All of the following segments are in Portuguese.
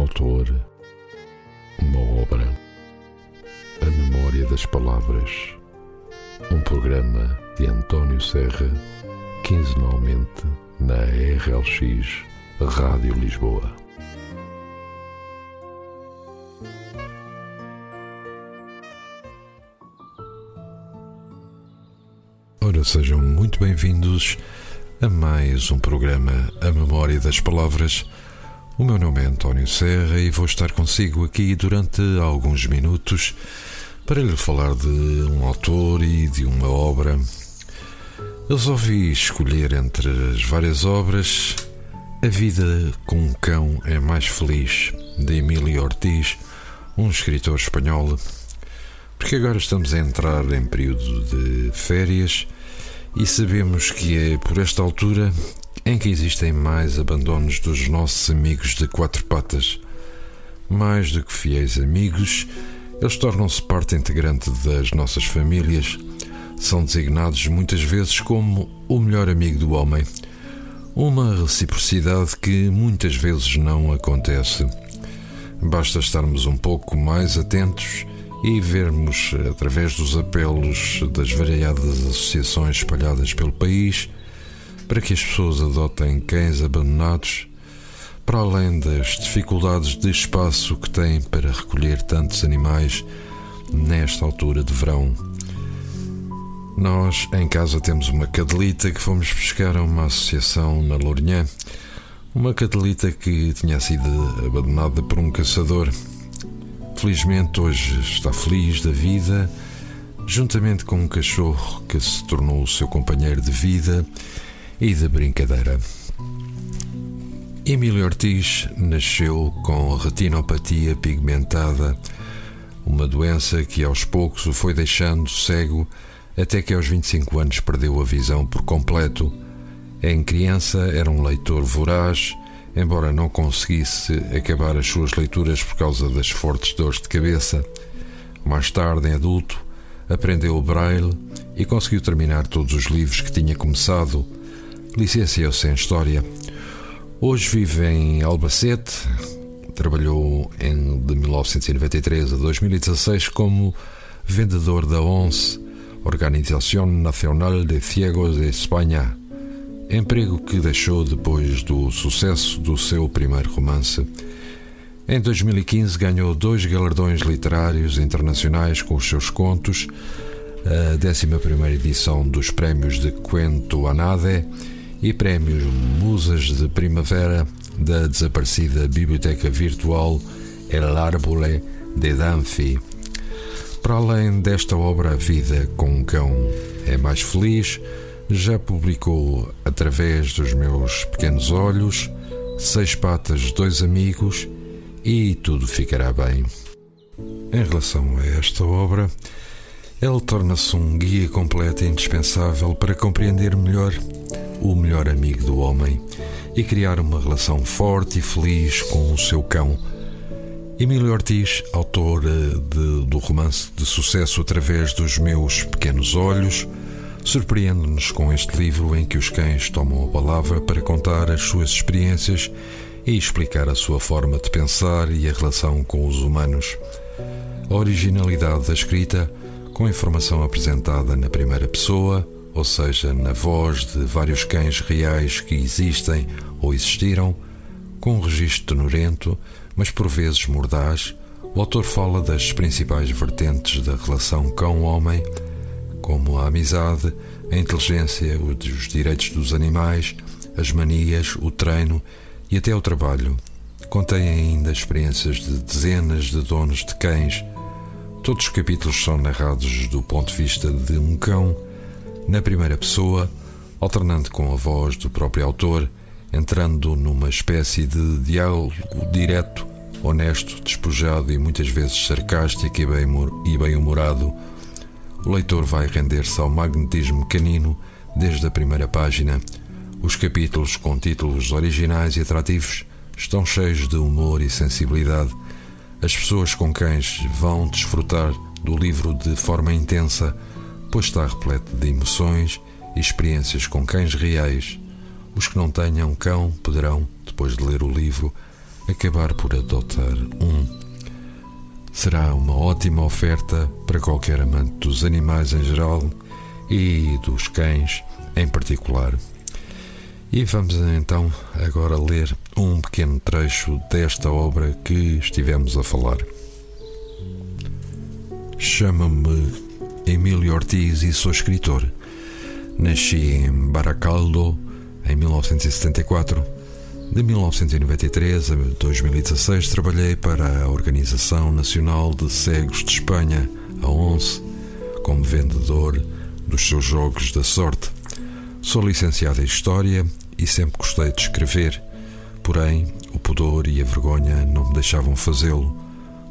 autor, uma obra, a memória das palavras, um programa de António Serra, quinzenalmente na RLX Rádio Lisboa. Ora, sejam muito bem-vindos a mais um programa A Memória das Palavras. O meu nome é António Serra e vou estar consigo aqui durante alguns minutos para lhe falar de um autor e de uma obra. Eu resolvi escolher entre as várias obras A Vida com um Cão é Mais Feliz, de Emílio Ortiz, um escritor espanhol, porque agora estamos a entrar em período de férias e sabemos que é por esta altura em que existem mais abandonos dos nossos amigos de quatro patas. Mais do que fiéis amigos, eles tornam-se parte integrante das nossas famílias. São designados muitas vezes como o melhor amigo do homem. Uma reciprocidade que muitas vezes não acontece. Basta estarmos um pouco mais atentos e vermos, através dos apelos das variadas associações espalhadas pelo país, para que as pessoas adotem cães abandonados, para além das dificuldades de espaço que têm para recolher tantos animais nesta altura de verão. Nós, em casa, temos uma cadelita que fomos pescar a uma associação na Lourinhã. Uma cadelita que tinha sido abandonada por um caçador Felizmente hoje está feliz da vida, juntamente com um cachorro que se tornou o seu companheiro de vida e de brincadeira. Emílio Ortiz nasceu com retinopatia pigmentada, uma doença que aos poucos o foi deixando cego até que aos 25 anos perdeu a visão por completo. Em criança era um leitor voraz embora não conseguisse acabar as suas leituras por causa das fortes dores de cabeça. Mais tarde, em adulto, aprendeu o braille e conseguiu terminar todos os livros que tinha começado. Licenciou-se em História. Hoje vive em Albacete. Trabalhou em, de 1993 a 2016 como vendedor da ONCE, Organização Nacional de Ciegos de Espanha emprego que deixou depois do sucesso do seu primeiro romance. Em 2015 ganhou dois galardões literários internacionais com os seus contos, a 11 edição dos Prémios de Quento Anade e Prémios Musas de Primavera da desaparecida Biblioteca Virtual El Árbole de Danfi. Para além desta obra, A Vida com um Cão é mais feliz, já publicou através dos meus pequenos olhos, seis patas, dois amigos e tudo ficará bem. Em relação a esta obra, ele torna-se um guia completo e indispensável para compreender melhor o melhor amigo do homem e criar uma relação forte e feliz com o seu cão. Emílio Ortiz, autor eh, de, do romance de sucesso através dos meus pequenos olhos, Surpreende-nos com este livro em que os cães tomam a palavra para contar as suas experiências e explicar a sua forma de pensar e a relação com os humanos. A originalidade da escrita, com informação apresentada na primeira pessoa, ou seja, na voz de vários cães reais que existem ou existiram, com um registro tenorento, mas por vezes mordaz, o autor fala das principais vertentes da relação cão-homem como a amizade, a inteligência, os direitos dos animais, as manias, o treino e até o trabalho. Contém ainda experiências de dezenas de donos de cães. Todos os capítulos são narrados do ponto de vista de um cão, na primeira pessoa, alternando com a voz do próprio autor, entrando numa espécie de diálogo direto, honesto, despojado e muitas vezes sarcástico e bem-humorado o leitor vai render-se ao magnetismo canino desde a primeira página. Os capítulos com títulos originais e atrativos estão cheios de humor e sensibilidade. As pessoas com cães vão desfrutar do livro de forma intensa, pois está repleto de emoções e experiências com cães reais. Os que não tenham cão poderão, depois de ler o livro, acabar por adotar um. Será uma ótima oferta para qualquer amante dos animais em geral e dos cães em particular. E vamos então agora ler um pequeno trecho desta obra que estivemos a falar. Chamo-me Emílio Ortiz e sou escritor. Nasci em Baracaldo em 1974. De 1993 a 2016 trabalhei para a Organização Nacional de Cegos de Espanha, a ONCE, como vendedor dos seus jogos da sorte. Sou licenciado em História e sempre gostei de escrever, porém o pudor e a vergonha não me deixavam fazê-lo.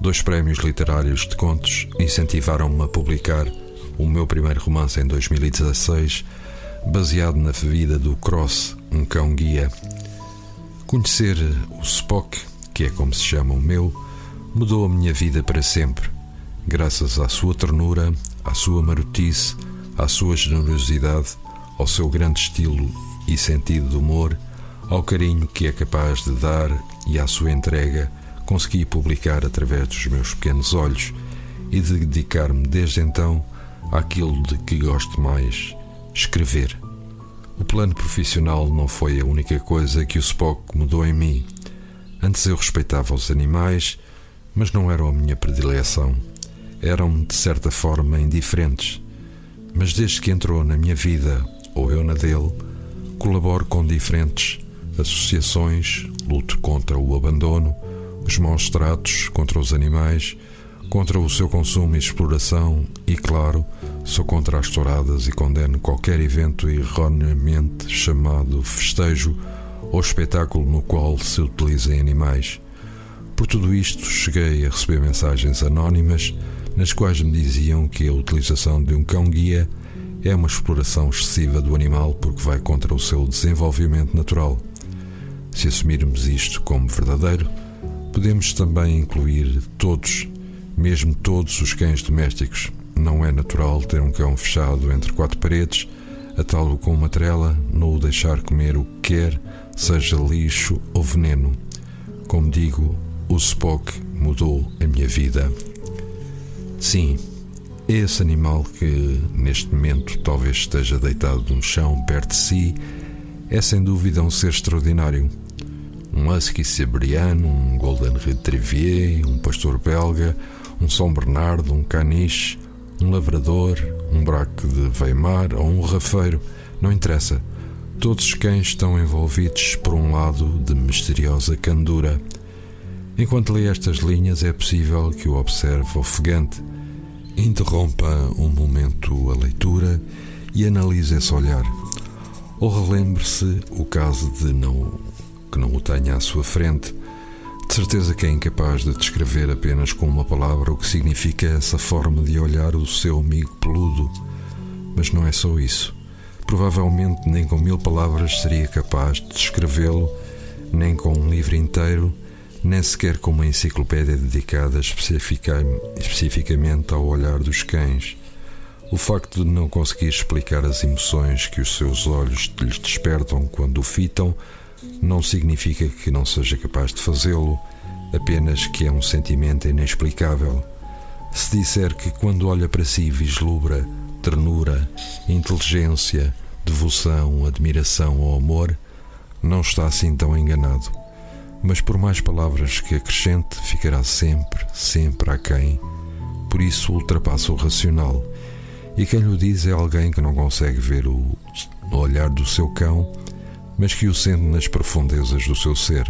Dois prémios literários de contos incentivaram-me a publicar o meu primeiro romance em 2016, baseado na vida do Cross, um cão-guia. Conhecer o Spock, que é como se chama o meu, mudou a minha vida para sempre, graças à sua ternura, à sua marotice, à sua generosidade, ao seu grande estilo e sentido de humor, ao carinho que é capaz de dar e à sua entrega, consegui publicar através dos meus pequenos olhos e dedicar-me desde então àquilo de que gosto mais: escrever. O plano profissional não foi a única coisa que o Spock mudou em mim. Antes eu respeitava os animais, mas não eram a minha predileção. Eram, de certa forma, indiferentes. Mas desde que entrou na minha vida, ou eu na dele, colaboro com diferentes associações, luto contra o abandono, os maus tratos contra os animais, contra o seu consumo e exploração e, claro, sou contra as touradas e condeno qualquer evento erroneamente chamado festejo ou espetáculo no qual se utilizem animais. Por tudo isto, cheguei a receber mensagens anónimas nas quais me diziam que a utilização de um cão-guia é uma exploração excessiva do animal porque vai contra o seu desenvolvimento natural. Se assumirmos isto como verdadeiro, podemos também incluir todos, mesmo todos os cães domésticos. Não é natural ter um cão fechado entre quatro paredes, atá-lo com uma trela, não o deixar comer o que quer, seja lixo ou veneno. Como digo, o Spock mudou a minha vida. Sim, esse animal que neste momento talvez esteja deitado no chão perto de si é sem dúvida um ser extraordinário. Um husky siberiano, um golden retriever, um pastor belga, um São Bernardo, um caniche, um lavrador, um braque de Weimar ou um rafeiro, não interessa. Todos os cães estão envolvidos por um lado de misteriosa candura. Enquanto lê estas linhas, é possível que o observe ofegante Interrompa um momento a leitura e analise esse olhar. Ou relembre-se o caso de não que não o tenha à sua frente. De certeza que é incapaz de descrever apenas com uma palavra o que significa essa forma de olhar o seu amigo peludo. Mas não é só isso. Provavelmente nem com mil palavras seria capaz de descrevê-lo, nem com um livro inteiro nem sequer com uma enciclopédia dedicada especificamente ao olhar dos cães. O facto de não conseguir explicar as emoções que os seus olhos lhes despertam quando o fitam não significa que não seja capaz de fazê-lo, apenas que é um sentimento inexplicável. Se disser que quando olha para si vislumbra ternura, inteligência, devoção, admiração ou amor, não está assim tão enganado mas por mais palavras que acrescente, ficará sempre, sempre aquém. Por isso ultrapassa o racional. E quem lhe diz é alguém que não consegue ver o olhar do seu cão, mas que o sente nas profundezas do seu ser.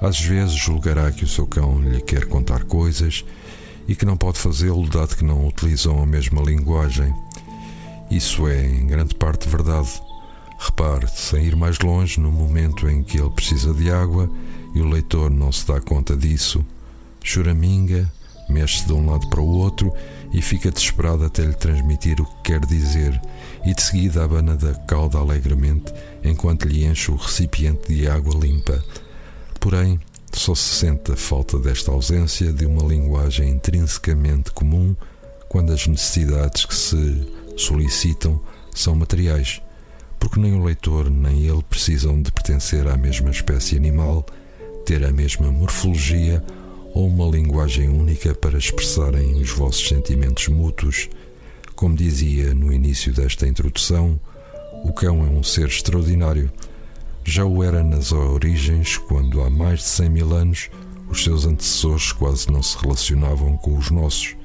Às vezes julgará que o seu cão lhe quer contar coisas e que não pode fazê-lo, dado que não utilizam a mesma linguagem. Isso é, em grande parte, verdade. Repare, sem ir mais longe, no momento em que ele precisa de água e o leitor não se dá conta disso, choraminga, mexe-se de um lado para o outro e fica desesperado até lhe transmitir o que quer dizer, e de seguida abana da cauda alegremente enquanto lhe enche o recipiente de água limpa. Porém, só se sente a falta desta ausência de uma linguagem intrinsecamente comum quando as necessidades que se solicitam são materiais, porque nem o leitor nem ele precisam de pertencer à mesma espécie animal ter a mesma morfologia ou uma linguagem única para expressarem os vossos sentimentos mútuos. Como dizia no início desta introdução, o cão é um ser extraordinário. Já o era nas origens, quando há mais de 100 mil anos os seus antecessores quase não se relacionavam com os nossos.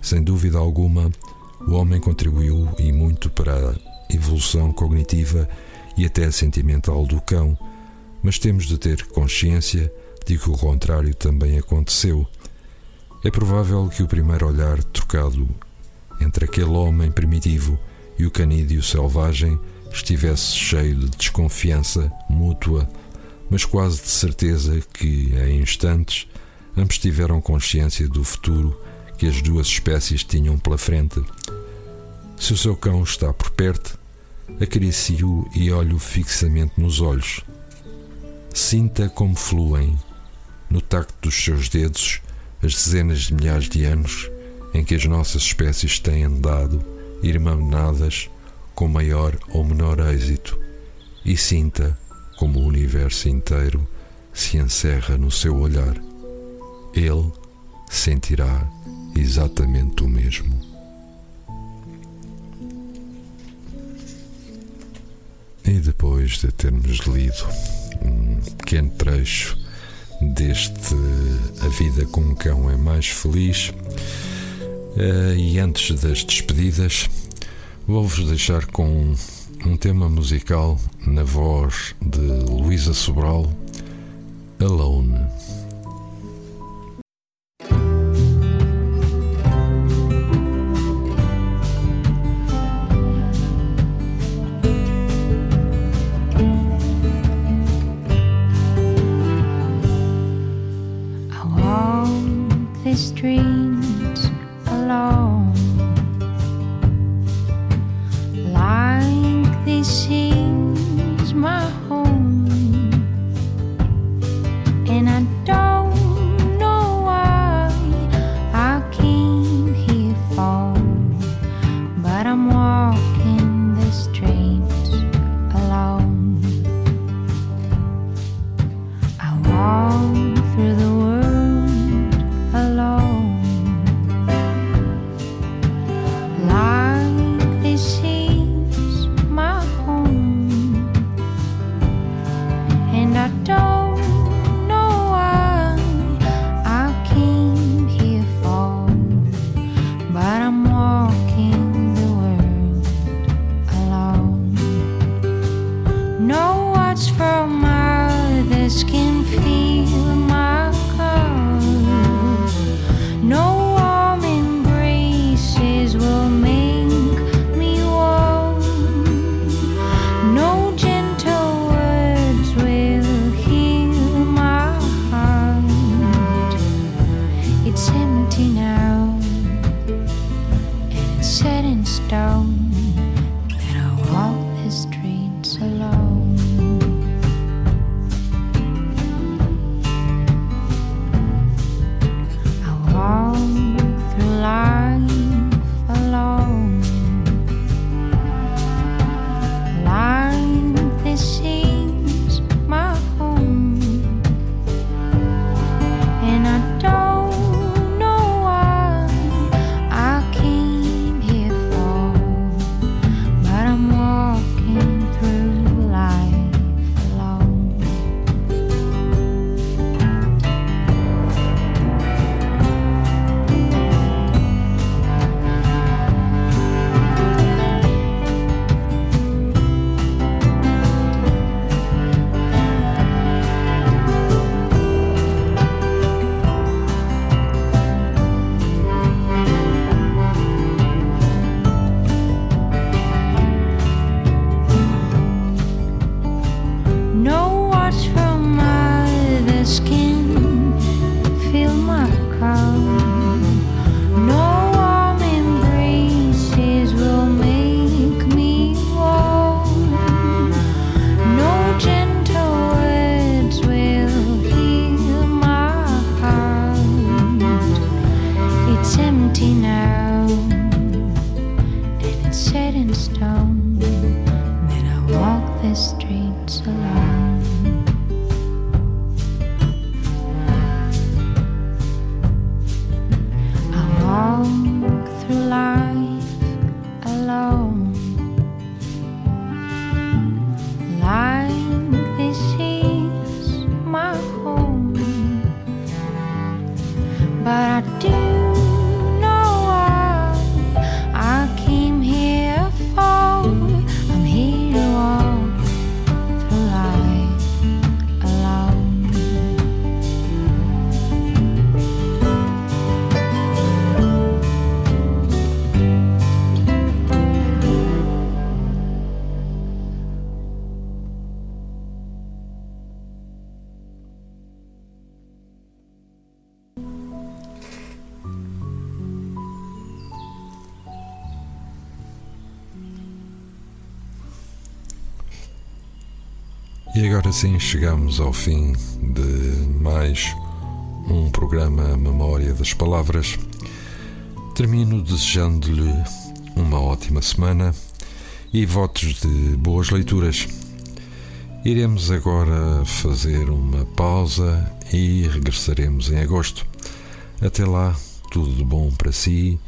Sem dúvida alguma, o homem contribuiu e muito para evolução cognitiva e até sentimental do cão, mas temos de ter consciência de que o contrário também aconteceu. É provável que o primeiro olhar trocado entre aquele homem primitivo e o canídeo selvagem estivesse cheio de desconfiança mútua, mas quase de certeza que, em instantes, ambos tiveram consciência do futuro que as duas espécies tinham pela frente. Se o seu cão está por perto, acaricie-o e olhe-o fixamente nos olhos. Sinta como fluem, no tacto dos seus dedos, as dezenas de milhares de anos em que as nossas espécies têm andado irmanadas com maior ou menor êxito, e sinta como o universo inteiro se encerra no seu olhar. Ele sentirá exatamente o mesmo. E depois de termos lido um pequeno trecho deste A Vida com um Cão é Mais Feliz, uh, e antes das despedidas, vou-vos deixar com um tema musical na voz de Luísa Sobral, Alone. but I do. E agora sim chegamos ao fim de mais um programa Memória das Palavras. Termino desejando-lhe uma ótima semana e votos de boas leituras. Iremos agora fazer uma pausa e regressaremos em agosto. Até lá, tudo de bom para si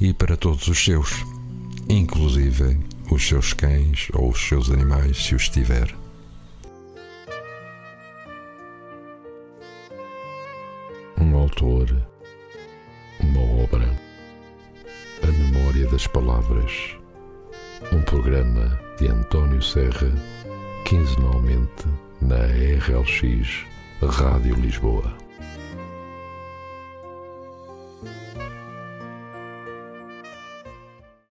e para todos os seus, inclusive os seus cães ou os seus animais, se os tiver. Das palavras, um programa de António Serra, quinzenalmente na RLX Rádio Lisboa.